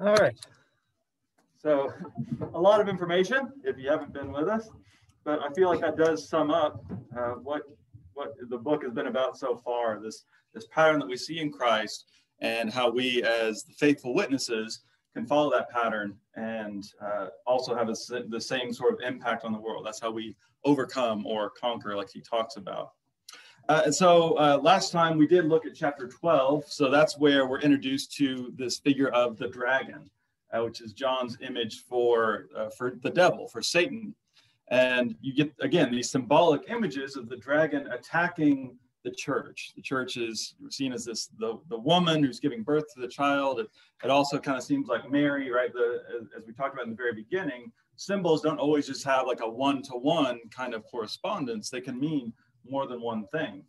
All right. So a lot of information if you haven't been with us, but I feel like that does sum up uh, what what the book has been about so far. This this pattern that we see in Christ and how we as the faithful witnesses can follow that pattern and uh, also have a, the same sort of impact on the world. That's how we overcome or conquer, like he talks about. Uh, and so uh, last time we did look at chapter 12. So that's where we're introduced to this figure of the dragon, uh, which is John's image for, uh, for the devil, for Satan. And you get, again, these symbolic images of the dragon attacking the church. The church is seen as this the, the woman who's giving birth to the child. It, it also kind of seems like Mary, right? The as, we talked about in the very beginning, symbols don't always just have like a one-to-one kind of correspondence. They can mean more than one thing.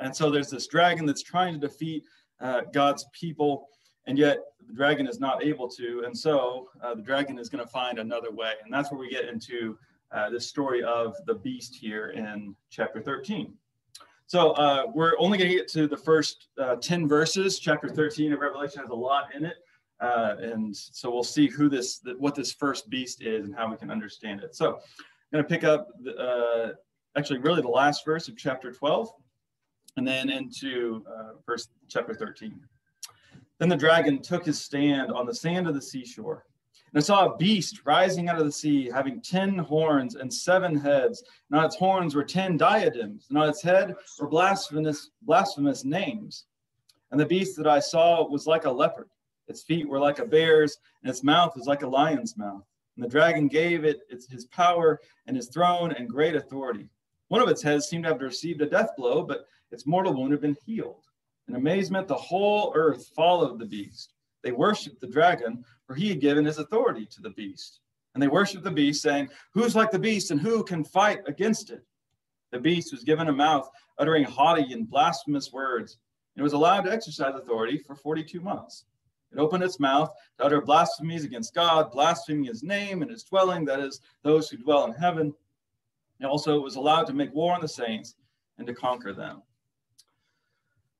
And so there's this dragon that's trying to defeat uh, God's people, and yet the dragon is not able to. And so uh, the dragon is going to find another way. And that's where we get into uh, this story of the beast here in chapter 13. So uh, we're only going to get to the first uh, 10 verses. Chapter 13 of Revelation has a lot in it. Uh, and so we'll see who this, what this first beast is and how we can understand it. So I'm going to pick up, the, uh, actually, really the last verse of chapter 12, and then into uh, verse chapter 13. Then the dragon took his stand on the sand of the seashore and I saw a beast rising out of the sea, having ten horns and seven heads. And on its horns were ten diadems, and on its head were blasphemous, blasphemous names. And the beast that I saw was like a leopard. Its feet were like a bear's, and its mouth was like a lion's mouth. And the dragon gave it its, his power and his throne and great authority. One of its heads seemed to have received a death blow, but its mortal wound had been healed. In amazement, the whole earth followed the beast. They worshiped the dragon, for he had given his authority to the beast. And they worshiped the beast, saying, Who's like the beast, and who can fight against it? The beast was given a mouth, uttering haughty and blasphemous words, and it was allowed to exercise authority for 42 months. It opened its mouth to utter blasphemies against God, blaspheming his name and his dwelling, that is, those who dwell in heaven. And also, it was allowed to make war on the saints and to conquer them.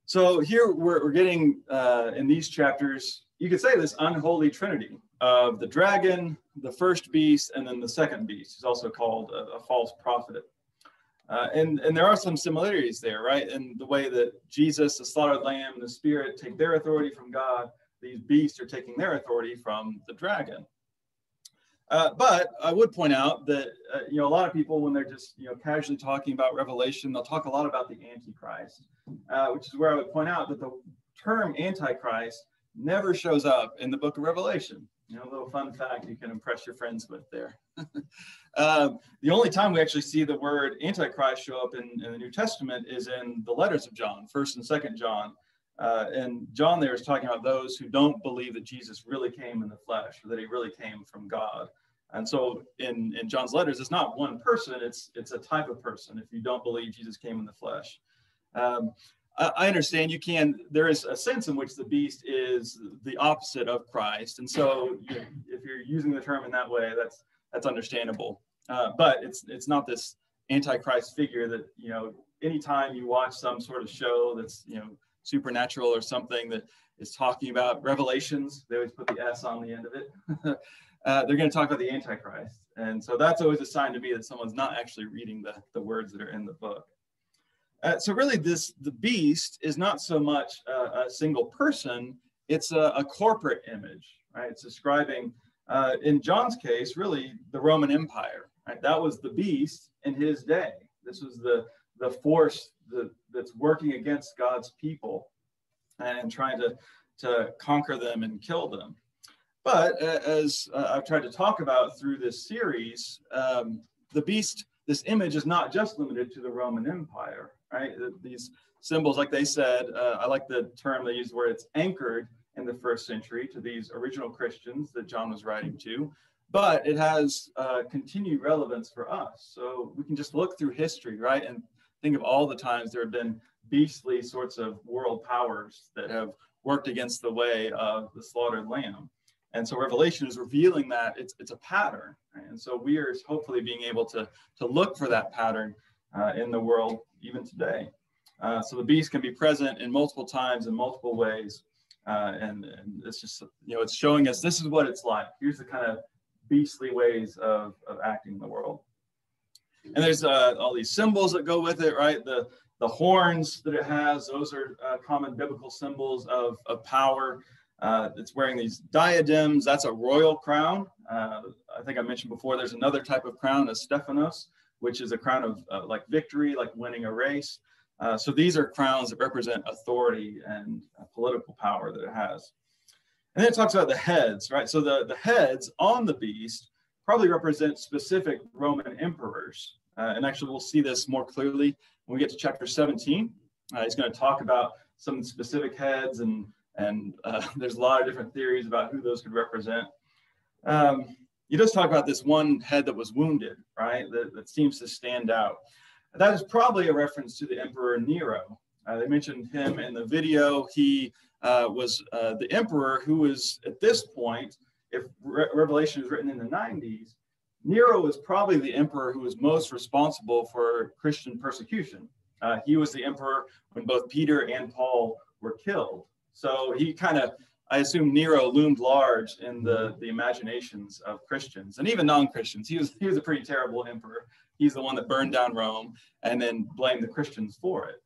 So here we're, we're getting uh, in these chapters you could say this unholy trinity of the dragon, the first beast, and then the second beast. He's also called a, a false prophet. Uh, and, and there are some similarities there, right? In the way that Jesus, the slaughtered lamb, and the spirit take their authority from God, these beasts are taking their authority from the dragon. Uh, but I would point out that uh, you know a lot of people when they're just you know casually talking about Revelation, they'll talk a lot about the Antichrist, uh, which is where I would point out that the term Antichrist never shows up in the book of Revelation. You know, a little fun fact you can impress your friends with there. um, the only time we actually see the word Antichrist show up in, in, the New Testament is in the letters of John, First and Second John. Uh, and John there is talking about those who don't believe that Jesus really came in the flesh or that he really came from God. And so in, in John's letters, it's not one person, it's, it's a type of person if you don't believe Jesus came in the flesh. Um, I understand you can. There is a sense in which the beast is the opposite of Christ, and so you know, if you're using the term in that way, that's that's understandable. Uh, but it's it's not this antichrist figure that you know. Anytime you watch some sort of show that's you know supernatural or something that is talking about revelations, they always put the S on the end of it. uh, they're going to talk about the antichrist, and so that's always a sign to me that someone's not actually reading the the words that are in the book. Uh, so really this, the beast is not so much a, a single person, it's a, a, corporate image, right? It's describing, uh, in John's case, really the Roman Empire, right? That was the beast in his day. This was the, the force that, that's working against God's people and trying to, to conquer them and kill them. But uh, as uh, I've tried to talk about through this series, um, the beast, this image is not just limited to the Roman Empire right? These symbols, like they said, uh, I like the term they used where it's anchored in the first century to these original Christians that John was writing to, but it has uh, continued relevance for us. So we can just look through history, right? And think of all the times there have been beastly sorts of world powers that have worked against the way of the slaughtered lamb. And so Revelation is revealing that it's, it's a pattern. Right? And so we are hopefully being able to, to look for that pattern uh, in the world even today. Uh, so the beast can be present in multiple times in multiple ways. Uh, and, and it's just, you know, it's showing us this is what it's like. Here's the kind of beastly ways of, of acting in the world. And there's uh, all these symbols that go with it, right? The, the horns that it has, those are uh, common biblical symbols of, of power. Uh, it's wearing these diadems. That's a royal crown. Uh, I think I mentioned before, there's another type of crown, a Stephanos, which is a crown of uh, like victory, like winning a race. Uh, so these are crowns that represent authority and uh, political power that it has. And then it talks about the heads, right? So the, the heads on the beast probably represent specific Roman emperors. Uh, and actually, we'll see this more clearly when we get to chapter 17. Uh, he's going to talk about some specific heads, and, and uh, there's a lot of different theories about who those could represent. Um, he does talk about this one head that was wounded, right? That, that seems to stand out. That is probably a reference to the Emperor Nero. Uh, they mentioned him in the video. He uh, was uh, the emperor who was at this point, if Re Revelation is written in the 90s, Nero was probably the emperor who was most responsible for Christian persecution. Uh, he was the emperor when both Peter and Paul were killed. So he kind of, I assume Nero loomed large in the, the imaginations of Christians and even non-Christians. He was, he was a pretty terrible emperor. He's the one that burned down Rome and then blamed the Christians for it.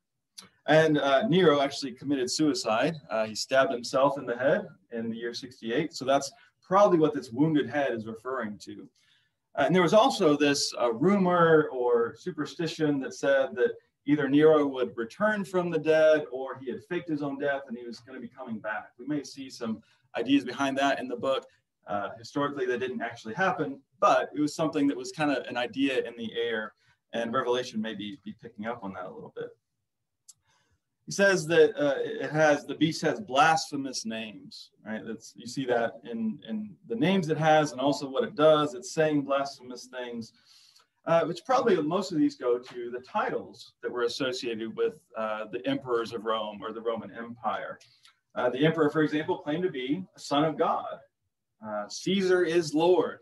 And uh, Nero actually committed suicide. Uh, he stabbed himself in the head in the year 68. So that's probably what this wounded head is referring to. Uh, and there was also this uh, rumor or superstition that said that either Nero would return from the dead or he had faked his own death and he was going to be coming back. We may see some ideas behind that in the book. Uh, historically, that didn't actually happen, but it was something that was kind of an idea in the air, and Revelation may be, be picking up on that a little bit. He says that uh, it has the beast has blasphemous names, right? That's you see that in in the names it has, and also what it does. It's saying blasphemous things, uh, which probably most of these go to the titles that were associated with uh, the emperors of Rome or the Roman Empire. Uh, the emperor, for example, claimed to be a son of God. Uh, Caesar is Lord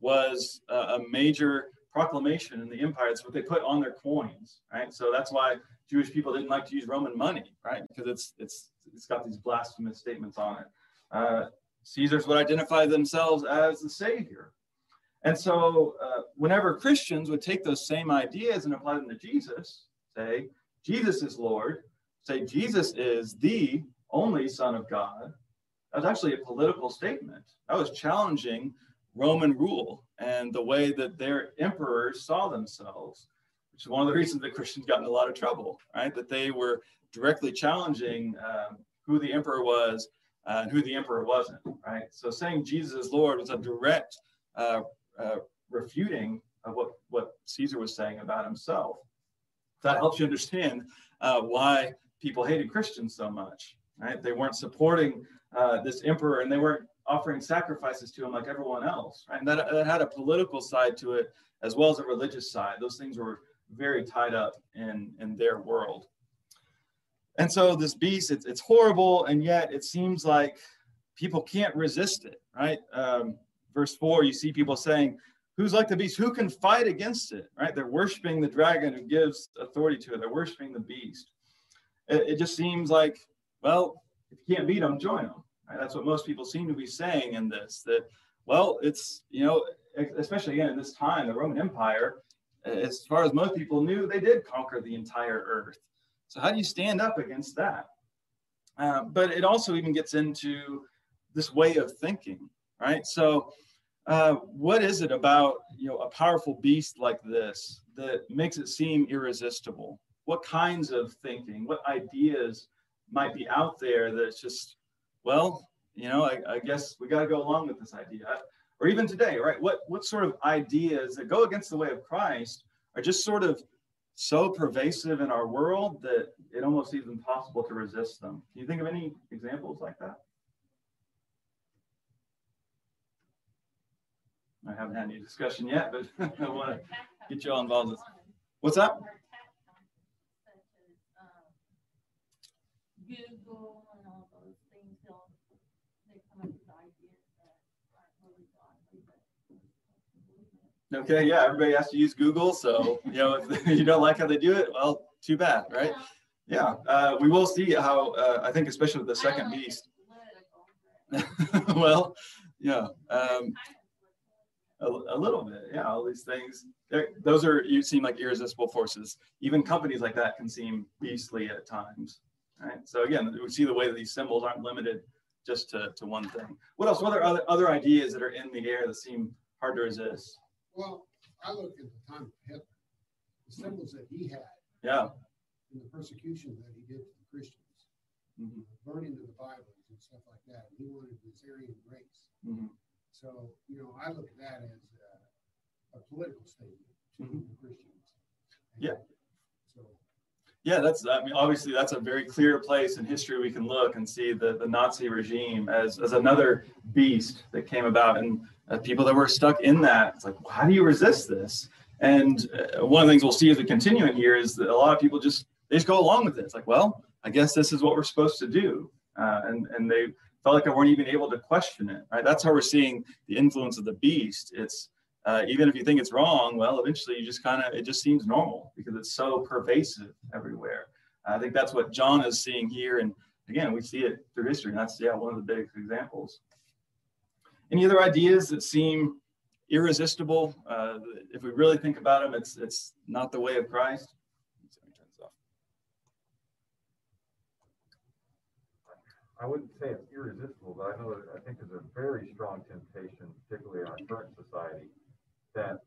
was a major proclamation in the empire. It's what they put on their coins, right? So that's why Jewish people didn't like to use Roman money, right? Because it's it's it's got these blasphemous statements on it. Uh, Caesars would identify themselves as the savior, and so uh, whenever Christians would take those same ideas and apply them to Jesus, say Jesus is Lord, say Jesus is the only Son of God, that was actually a political statement. That was challenging Roman rule and the way that their emperors saw themselves which is one of the reasons that Christians got in a lot of trouble, right? That they were directly challenging um, who the emperor was uh, and who the emperor wasn't, right? So saying Jesus is Lord was a direct uh, uh, refuting of what, what Caesar was saying about himself. That helps you understand uh, why people hated Christians so much, right? They weren't supporting uh, this emperor and they weren't offering sacrifices to him like everyone else, right? And that, that had a political side to it as well as a religious side. Those things were very tied up in in their world. And so this beast, it's, it's horrible, and yet it seems like people can't resist it, right? Um, verse four, you see people saying, "Who's like the beast? Who can fight against it?" Right? They're worshiping the dragon who gives authority to it. They're worshiping the beast. It, it just seems like, well, if you can't beat them, join them. Right? That's what most people seem to be saying in this. That, well, it's you know, especially again in this time, the Roman Empire as far as most people knew, they did conquer the entire earth. So how do you stand up against that? Uh, but it also even gets into this way of thinking, right? So uh, what is it about you know a powerful beast like this that makes it seem irresistible? What kinds of thinking, what ideas might be out there that's just, well, you know, I, I guess we got to go along with this idea or even today, right? What what sort of ideas that go against the way of Christ are just sort of so pervasive in our world that it almost seems impossible to resist them. Can you think of any examples like that? I haven't had any discussion yet, but I want to get you all involved. With. What's up Okay, yeah, everybody has to use Google. So, you know, if you don't like how they do it, well, too bad, right? Yeah, uh, we will see how, uh, I think, especially with the second beast. well, yeah, um, a, a, little bit. Yeah, all these things. Those are you seem like irresistible forces. Even companies like that can seem beastly at times. Right. So again, we see the way that these symbols aren't limited just to, to one thing. What else? What are other other ideas that are in the air that seem hard to resist? Well, I look at the time of Hitler, the symbols that he had. Yeah. And the persecution that he did to the Christians, mm-hmm. burning of the Bibles and stuff like that. He wanted this Aryan race. Mm-hmm. So, you know, I look at that as a, a political statement to mm-hmm. the Christians. And yeah. So. Yeah, that's, I mean, obviously that's a very clear place in history we can look and see the, the Nazi regime as, as another beast that came about and uh, people that were stuck in that. It's like, well, how do you resist this? And uh, one of the things we'll see as we continue in here is that a lot of people just, they just go along with it. It's like, well, I guess this is what we're supposed to do. Uh, and, and they felt like I weren't even able to question it, right? That's how we're seeing the influence of the beast. It's, uh, even if you think it's wrong, well, eventually you just kind of, it just seems normal because it's so pervasive everywhere. I think that's what John is seeing here. And again, we see it through history. And that's, yeah, one of the big examples. Any other ideas that seem irresistible? Uh, if we really think about them, it's, it's not the way of Christ. I wouldn't say it's irresistible, but I know that I think there's a very strong temptation, particularly in our current society, that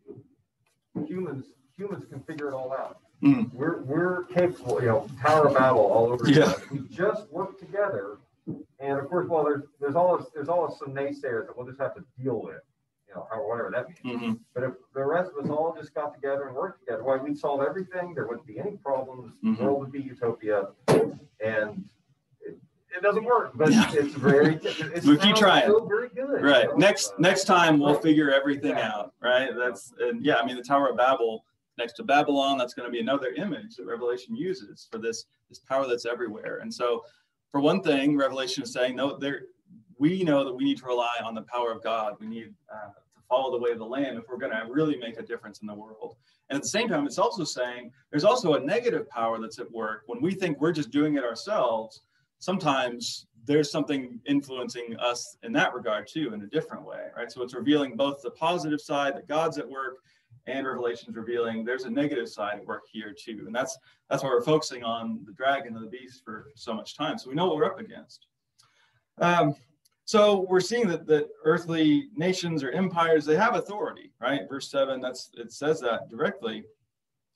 humans humans can figure it all out. Mm. We're we're capable, you know, Tower of Babel all over. Yeah. We just work together, and of course, well, there's there's always there's always some naysayers that we'll just have to deal with, you know, or whatever that means. Mm-hmm. But if the rest of us all just got together and worked together, why we'd solve everything. There wouldn't be any problems. Mm-hmm. The world would be utopia, and it doesn't work, but yeah. it's very. It's we keep trying. very good. Right. Know? Next next time we'll figure everything out. Right. That's and yeah. I mean the Tower of Babel next to Babylon. That's going to be another image that Revelation uses for this this power that's everywhere. And so, for one thing, Revelation is saying no. There, we know that we need to rely on the power of God. We need uh, to follow the way of the Lamb if we're going to really make a difference in the world. And at the same time, it's also saying there's also a negative power that's at work when we think we're just doing it ourselves sometimes there's something influencing us in that regard too in a different way right? So it's revealing both the positive side that god's at work and revelations revealing. There's a negative side at work here too. And that's that's why we're focusing on the dragon and the beast for so much time. So we know what we're up against. Um, so we're seeing that, that earthly nations or empires they have authority right? Verse 7 that's it says that directly.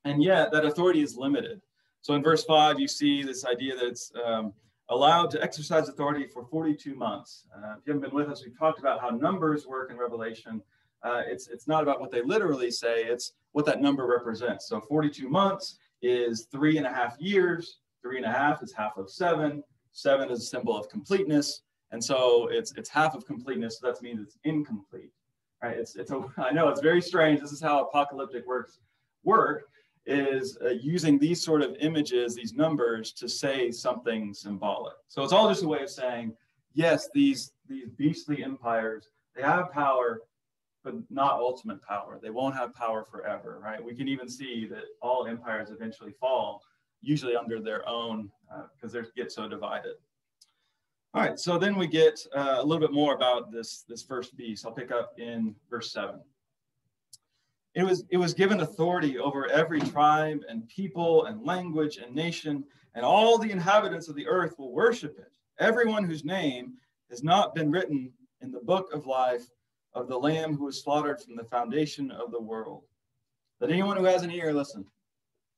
And yet that authority is limited. So in verse 5 you see this idea that it's um, allowed to exercise authority for 42 months. Uh, if you haven't been with us, we've talked about how numbers work in Revelation. Uh, it's, it's not about what they literally say, it's what that number represents. So 42 months is three and a half years. Three and a half is half of seven. Seven is a symbol of completeness. And so it's, it's half of completeness. So that means it's incomplete. Right? It's, it's a, I know it's very strange. This is how apocalyptic works work is uh, using these sort of images, these numbers, to say something symbolic. So it's all just a way of saying, yes, these these beastly empires, they have power, but not ultimate power. They won't have power forever, right? We can even see that all empires eventually fall, usually under their own, because uh, they get so divided. All right, so then we get uh, a little bit more about this, this first beast. I'll pick up in verse 7. It was, it was given authority over every tribe and people and language and nation, and all the inhabitants of the earth will worship it. Everyone whose name has not been written in the book of life of the Lamb who was slaughtered from the foundation of the world. Let anyone who has an ear listen.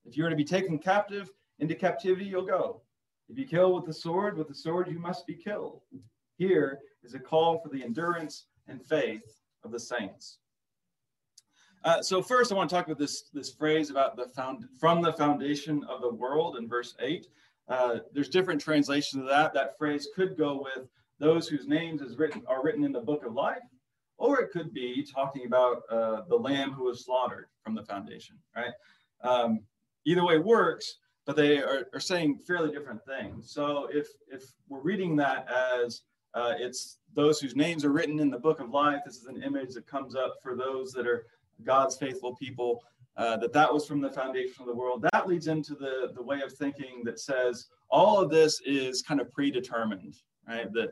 If you are to be taken captive, into captivity you'll go. If you kill with the sword, with the sword you must be killed. Here is a call for the endurance and faith of the saints. Uh, so first, I want to talk about this this phrase about the found from the foundation of the world in verse eight. Uh, there's different translations of that. That phrase could go with those whose names is written are written in the book of life, or it could be talking about uh, the lamb who was slaughtered from the foundation. Right. Um, either way works, but they are, are saying fairly different things. So if if we're reading that as uh, it's those whose names are written in the book of life. This is an image that comes up for those that are God's faithful people, uh, that that was from the foundation of the world. That leads into the, the way of thinking that says all of this is kind of predetermined, right? That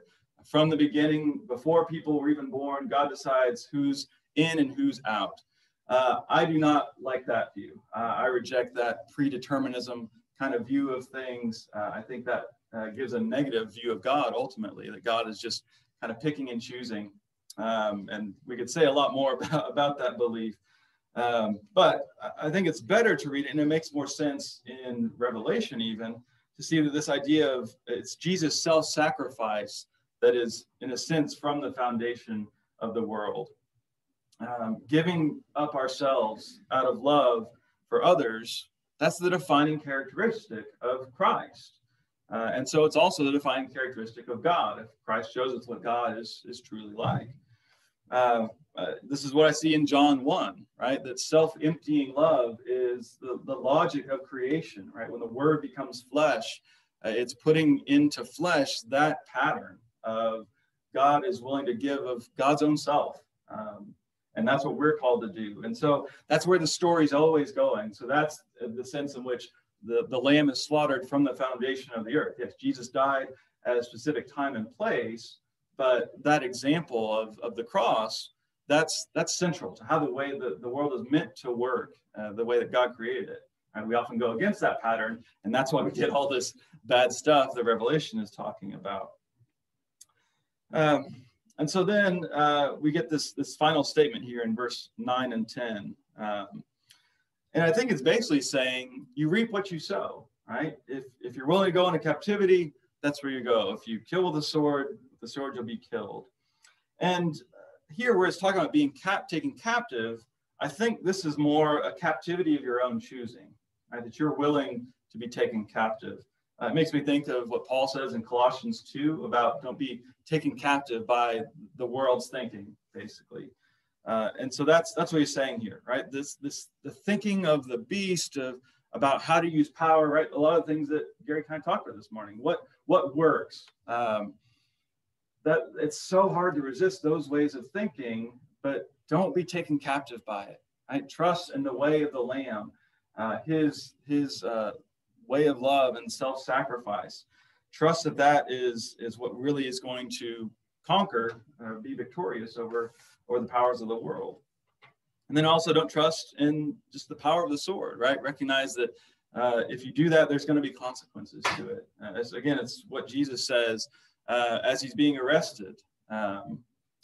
From the beginning, before people were even born, God decides who's in and who's out. Uh, I do not like that view. Uh, I reject that predeterminism kind of view of things. Uh, I think that uh, gives a negative view of God ultimately, that God is just kind of picking and choosing. Um, and we could say a lot more about, about that belief. Um, but I think it's better to read it, and it makes more sense in Revelation even to see that this idea of it's Jesus' self-sacrifice that is, in a sense, from the foundation of the world. Um, giving up ourselves out of love for others, that's the defining characteristic of Christ. Uh, and so it's also the defining characteristic of God. If Christ shows us what God is, is truly like. Uh, uh, this is what I see in John 1, right? That self emptying love is the, the logic of creation, right? When the word becomes flesh, uh, it's putting into flesh that pattern of God is willing to give of God's own self. Um, and that's what we're called to do. And so that's where the story's always going. So that's the sense in which the, the lamb is slaughtered from the foundation of the earth. Yes, Jesus died at a specific time and place, but that example of, of the cross, that's that's central to how the way the, the world is meant to work, uh, the way that God created it. We often go against that pattern, and that's why we get all this bad stuff that Revelation is talking about. Um, and so then uh, we get this this final statement here in verse nine and ten. Um, and I think it's basically saying you reap what you sow, right? If, if you're willing to go into captivity, that's where you go. If you kill with the sword, the sword you'll be killed. And here, where it's talking about being cap- taken captive, I think this is more a captivity of your own choosing, right? That you're willing to be taken captive. Uh, it makes me think of what Paul says in Colossians 2 about don't be taken captive by the world's thinking, basically. Uh, and so that's that's what he's saying here, right? This this the thinking of the beast of about how to use power, right? A lot of things that Gary kind of talked about this morning. What what works? Um, that it's so hard to resist those ways of thinking, but don't be taken captive by it. I trust in the way of the Lamb, uh, his his uh, way of love and self-sacrifice. Trust that that is is what really is going to conquer, uh, be victorious over over the powers of the world. And then also don't trust in just the power of the sword, right? Recognize that uh, if you do that, there's going to be consequences to it. Uh, again, it's what Jesus says uh, as he's being arrested um,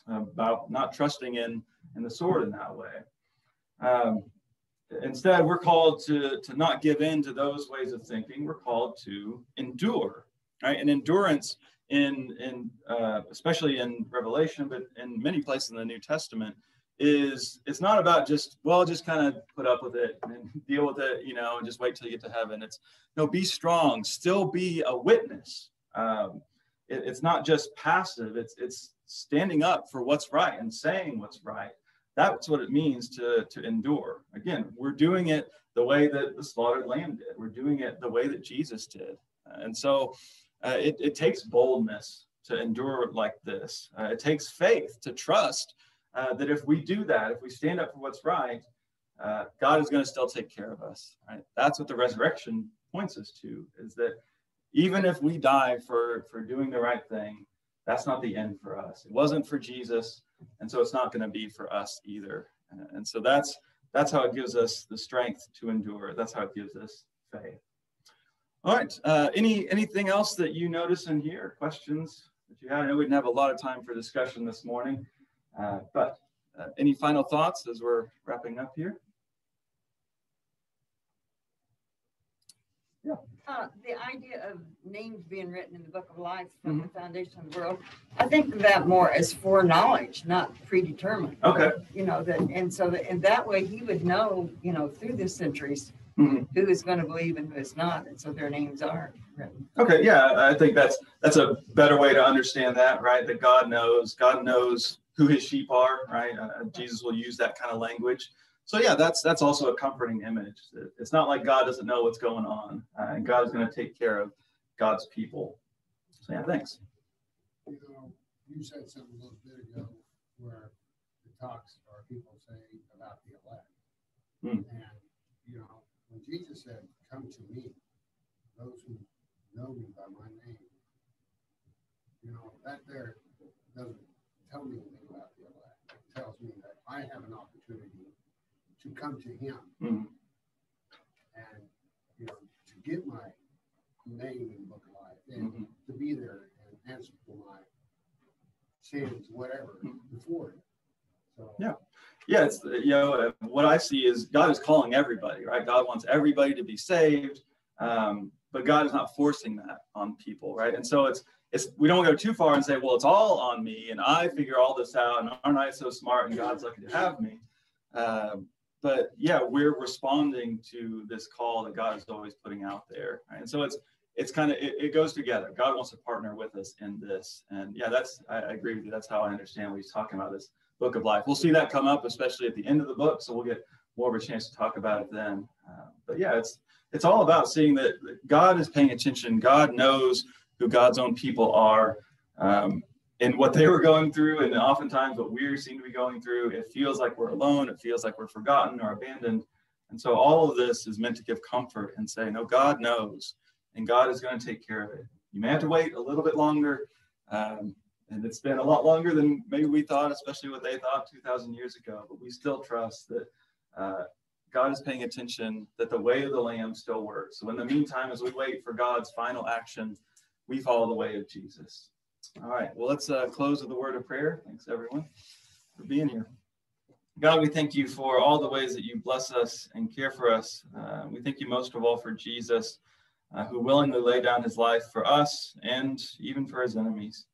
about not trusting in, in the sword in that way. Um, instead, we're called to, to not give in to those ways of thinking. We're called to endure, right? And endurance in in uh, especially in Revelation, but in many places in the New Testament, is it's not about just well, just kind of put up with it and deal with it, you know, and just wait till you get to heaven. It's no, be strong, still be a witness. Um, it, it's not just passive; it's it's standing up for what's right and saying what's right. That's what it means to to endure. Again, we're doing it the way that the slaughtered lamb did. We're doing it the way that Jesus did, and so uh, it, it takes boldness to endure like this. Uh, it takes faith to trust uh, that if we do that, if we stand up for what's right, uh, God is going to still take care of us. Right? That's what the resurrection points us to: is that even if we die for for doing the right thing, that's not the end for us. It wasn't for Jesus, and so it's not going to be for us either. And so that's that's how it gives us the strength to endure. That's how it gives us faith. All right. Uh, any anything else that you notice in here? Questions that you had? I know we didn't have a lot of time for discussion this morning, uh, but uh, any final thoughts as we're wrapping up here? Yeah. Uh, the idea of names being written in the book of life from mm-hmm. the foundation of the world, I think of that more as foreknowledge, not predetermined. Okay. You know that, and so that, in that way, he would know, you know, through the centuries mm-hmm. who is going to believe and who is not, and so their names are written. Okay, yeah, I think that's that's a better way to understand that, right? That God knows, God knows who His sheep are, right? Uh, Jesus will use that kind of language. So yeah, that's that's also a comforting image. It's not like God doesn't know what's going on, uh, and God is going to take care of God's people. So yeah, thanks. You know, you said something a little bit ago where the talks are people saying about the elect, mm. and you know, when Jesus said, Come to me, those who know me by my name, you know, that there doesn't tell me anything about the elect. It tells me that I have an opportunity to come to Him mm-hmm. and you know to get my name in the book of life and mm-hmm. to be there and answer for my sins, whatever, mm-hmm. before Him. So, yeah. Yeah, it's you know what I see is God is calling everybody, right? God wants everybody to be saved, um, but God is not forcing that on people, right? And so it's it's we don't go too far and say, well, it's all on me, and I figure all this out, and aren't I so smart, and God's lucky to have me. Uh, but yeah, we're responding to this call that God is always putting out there, right? and so it's it's kind of it, it, goes together. God wants to partner with us in this, and yeah, that's I, I agree with you. That's how I understand what he's talking about this book of life. We'll see that come up, especially at the end of the book, so we'll get more of a chance to talk about it then. Uh, but yeah, it's it's all about seeing that God is paying attention. God knows who God's own people are. Um, and what they were going through, and oftentimes what we seem to be going through, it feels like we're alone. It feels like we're forgotten or abandoned. And so all of this is meant to give comfort and say, no, God knows, and God is going to take care of it. You may have to wait a little bit longer, um, and it's been a lot longer than maybe we thought, especially what they thought 2,000 years ago. But we still trust that uh, God is paying attention, that the way of the Lamb still works. So in the meantime, as we wait for God's final action, we follow the way of Jesus. All right, well, let's uh, close with a word of prayer. Thanks, everyone, for being here. God, we thank you for all the ways that you bless us and care for us. Uh, we thank you most of all for Jesus, uh, who willingly laid down his life for us and even for his enemies.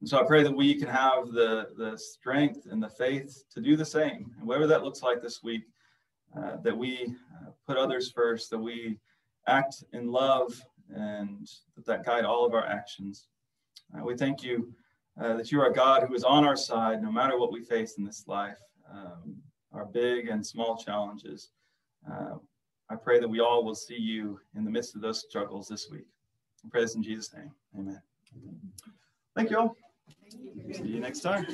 And so I pray that we can have the, the strength and the faith to do the same, and whatever that looks like this week, uh, that we uh, put others first, that we act in love, and that, that guide all of our actions. Uh, we thank you uh, that you are a God who is on our side no matter what we face in this life, um, our big and small challenges. Uh, I pray that we all will see you in the midst of those struggles this week. I pray this in Jesus' name. Amen. Thank you all. See you next time.